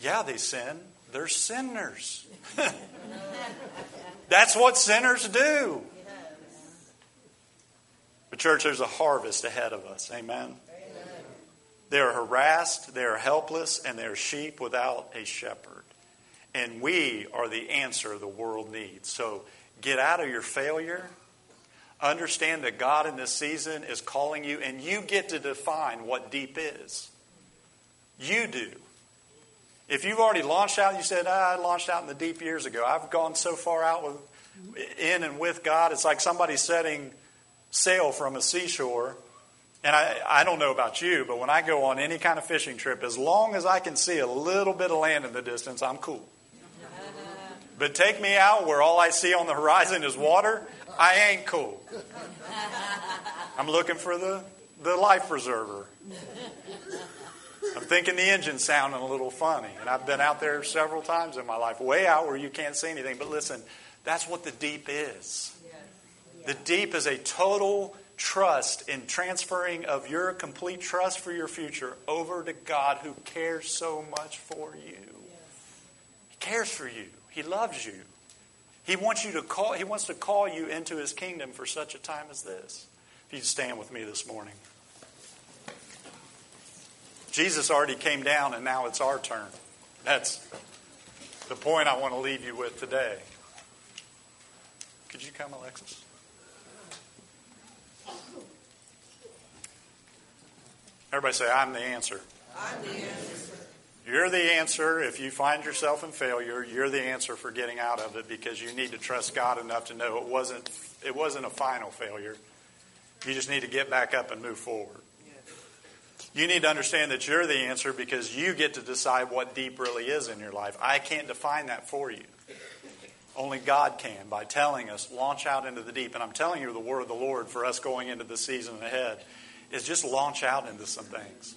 Yeah, they sin. They're sinners. That's what sinners do. But, church, there's a harvest ahead of us. Amen? Amen. They are harassed, they are helpless, and they are sheep without a shepherd. And we are the answer the world needs. So, get out of your failure. Understand that God in this season is calling you, and you get to define what deep is. You do. If you've already launched out, you said, ah, I launched out in the deep years ago. I've gone so far out with, in and with God. It's like somebody setting sail from a seashore. And I, I don't know about you, but when I go on any kind of fishing trip, as long as I can see a little bit of land in the distance, I'm cool. But take me out where all I see on the horizon is water, I ain't cool. I'm looking for the, the life preserver. I'm thinking the engine's sounding a little funny. And I've been out there several times in my life, way out where you can't see anything. But listen, that's what the deep is. The deep is a total trust in transferring of your complete trust for your future over to God who cares so much for you. He cares for you. He loves you. He wants you to call he wants to call you into his kingdom for such a time as this. If you'd stand with me this morning. Jesus already came down and now it's our turn. That's the point I want to leave you with today. Could you come, Alexis? Everybody say, I'm the answer. I'm the answer. You're the answer. If you find yourself in failure, you're the answer for getting out of it because you need to trust God enough to know it wasn't it wasn't a final failure. You just need to get back up and move forward. You need to understand that you're the answer because you get to decide what deep really is in your life. I can't define that for you. Only God can by telling us, launch out into the deep. And I'm telling you the word of the Lord for us going into the season ahead is just launch out into some things.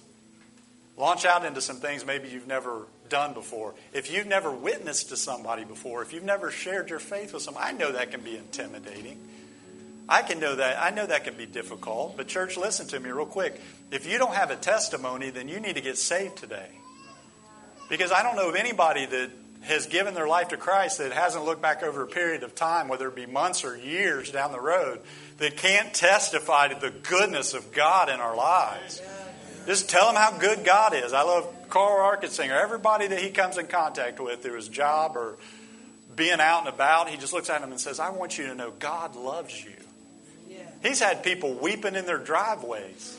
Launch out into some things maybe you've never done before. If you've never witnessed to somebody before, if you've never shared your faith with someone, I know that can be intimidating. I can know that. I know that can be difficult. But church, listen to me real quick. If you don't have a testimony, then you need to get saved today. Because I don't know of anybody that has given their life to Christ that hasn't looked back over a period of time, whether it be months or years down the road, that can't testify to the goodness of God in our lives. Just tell them how good God is. I love Carl Arkensinger. Everybody that he comes in contact with through his job or being out and about, he just looks at them and says, I want you to know God loves you. He's had people weeping in their driveways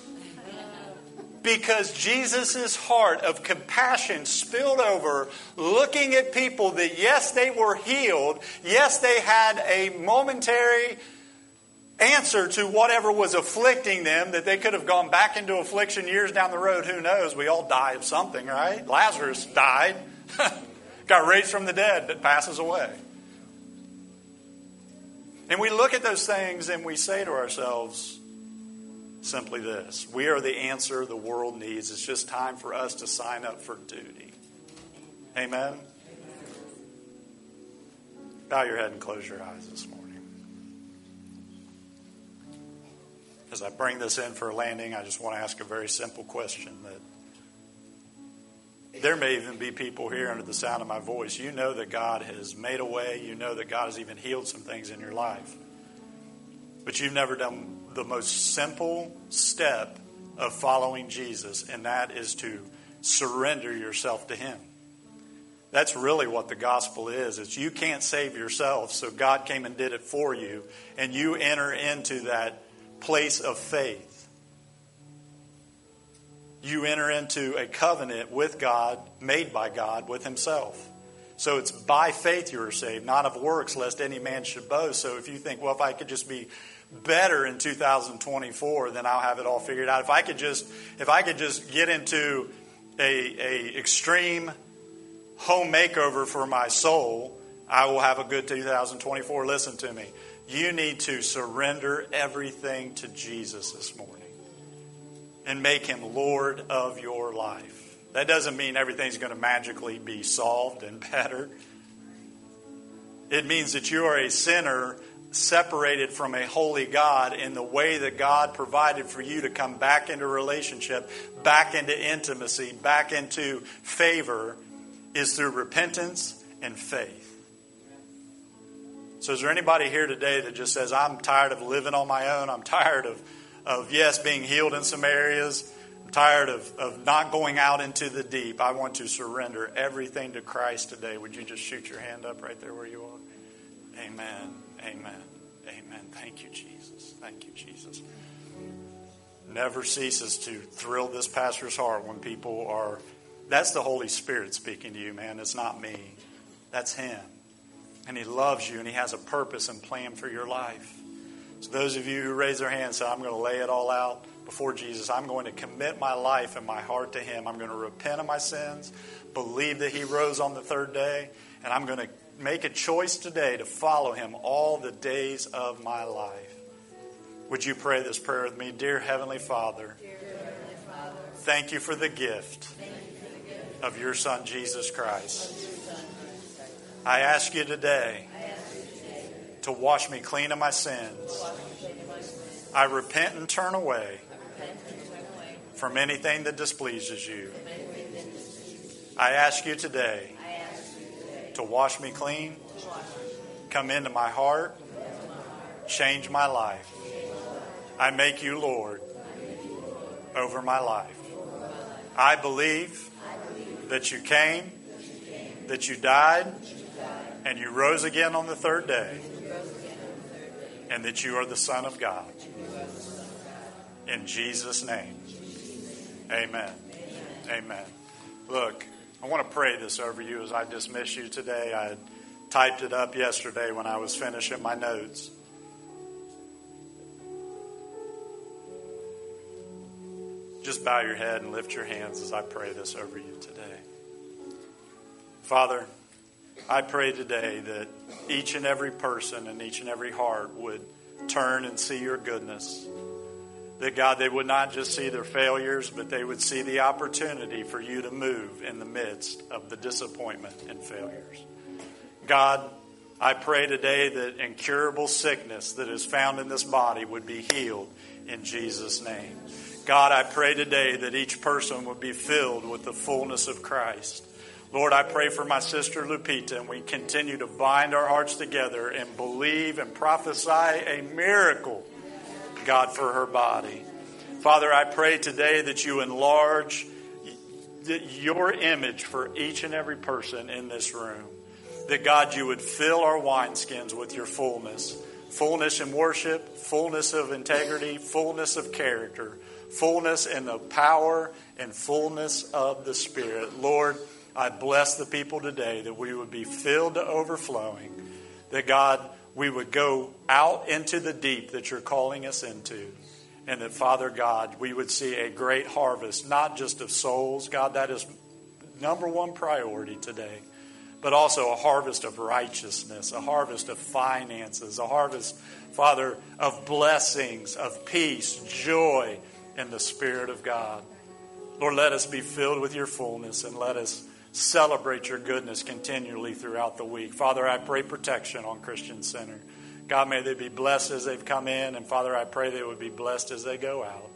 because Jesus' heart of compassion spilled over, looking at people that, yes, they were healed, yes, they had a momentary answer to whatever was afflicting them, that they could have gone back into affliction years down the road. Who knows? We all die of something, right? Lazarus died, got raised from the dead, but passes away. And we look at those things and we say to ourselves, simply this We are the answer the world needs. It's just time for us to sign up for duty. Amen? Bow your head and close your eyes this morning. As I bring this in for a landing, I just want to ask a very simple question that there may even be people here under the sound of my voice. You know that God has made a way. You know that God has even healed some things in your life. But you've never done the most simple step of following Jesus, and that is to surrender yourself to Him. That's really what the gospel is. It's you can't save yourself, so God came and did it for you, and you enter into that place of faith. You enter into a covenant with God, made by God, with Himself. So it's by faith you are saved, not of works, lest any man should boast. So if you think, well, if I could just be better in 2024, then I'll have it all figured out. If I could just, if I could just get into a, a extreme home makeover for my soul, I will have a good 2024. Listen to me. You need to surrender everything to Jesus this morning and make him Lord of your life. That doesn't mean everything's going to magically be solved and better. It means that you are a sinner separated from a holy God in the way that God provided for you to come back into relationship, back into intimacy, back into favor is through repentance and faith. So, is there anybody here today that just says, I'm tired of living on my own? I'm tired of, of yes, being healed in some areas. I'm tired of, of not going out into the deep. I want to surrender everything to Christ today. Would you just shoot your hand up right there where you are? Amen. Amen. Thank you, Jesus. Thank you, Jesus. Never ceases to thrill this pastor's heart when people are. That's the Holy Spirit speaking to you, man. It's not me. That's Him. And He loves you and He has a purpose and plan for your life. So, those of you who raise their hands say, I'm going to lay it all out before Jesus. I'm going to commit my life and my heart to Him. I'm going to repent of my sins, believe that He rose on the third day, and I'm going to make a choice today to follow him all the days of my life. Would you pray this prayer with me? Dear Heavenly Father, Heavenly Father, thank you for the gift of your Son, Jesus Christ. I ask you today to wash me clean of my sins. I repent and turn away from anything that displeases you. I ask you today to wash me clean, come into my heart, change my life. I make you Lord over my life. I believe that you came, that you died, and you rose again on the third day, and that you are the Son of God. In Jesus' name, amen. Amen. Look, I want to pray this over you as I dismiss you today. I typed it up yesterday when I was finishing my notes. Just bow your head and lift your hands as I pray this over you today. Father, I pray today that each and every person and each and every heart would turn and see your goodness. That God, they would not just see their failures, but they would see the opportunity for you to move in the midst of the disappointment and failures. God, I pray today that incurable sickness that is found in this body would be healed in Jesus' name. God, I pray today that each person would be filled with the fullness of Christ. Lord, I pray for my sister Lupita, and we continue to bind our hearts together and believe and prophesy a miracle, God, for her body. Father, I pray today that you enlarge your image for each and every person in this room. That, God, you would fill our wineskins with your fullness fullness in worship, fullness of integrity, fullness of character, fullness in the power and fullness of the Spirit. Lord, I bless the people today that we would be filled to overflowing, that God, we would go out into the deep that you're calling us into. And that, Father God, we would see a great harvest, not just of souls, God, that is number one priority today, but also a harvest of righteousness, a harvest of finances, a harvest, Father, of blessings, of peace, joy, in the Spirit of God. Lord, let us be filled with your fullness and let us celebrate your goodness continually throughout the week. Father, I pray protection on Christian Center. God, may they be blessed as they've come in, and Father, I pray they would be blessed as they go out.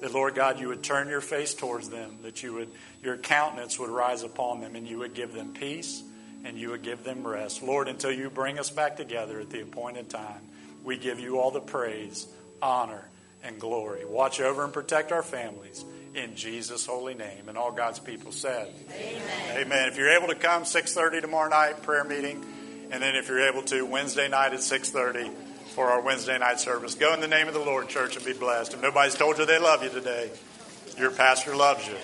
That Lord God, you would turn your face towards them, that you would your countenance would rise upon them, and you would give them peace and you would give them rest. Lord, until you bring us back together at the appointed time, we give you all the praise, honor, and glory. Watch over and protect our families in Jesus' holy name. And all God's people said, Amen. Amen. If you're able to come, 6.30 tomorrow night, prayer meeting. And then if you're able to, Wednesday night at 6.30 for our Wednesday night service. Go in the name of the Lord, church, and be blessed. If nobody's told you they love you today, your pastor loves you.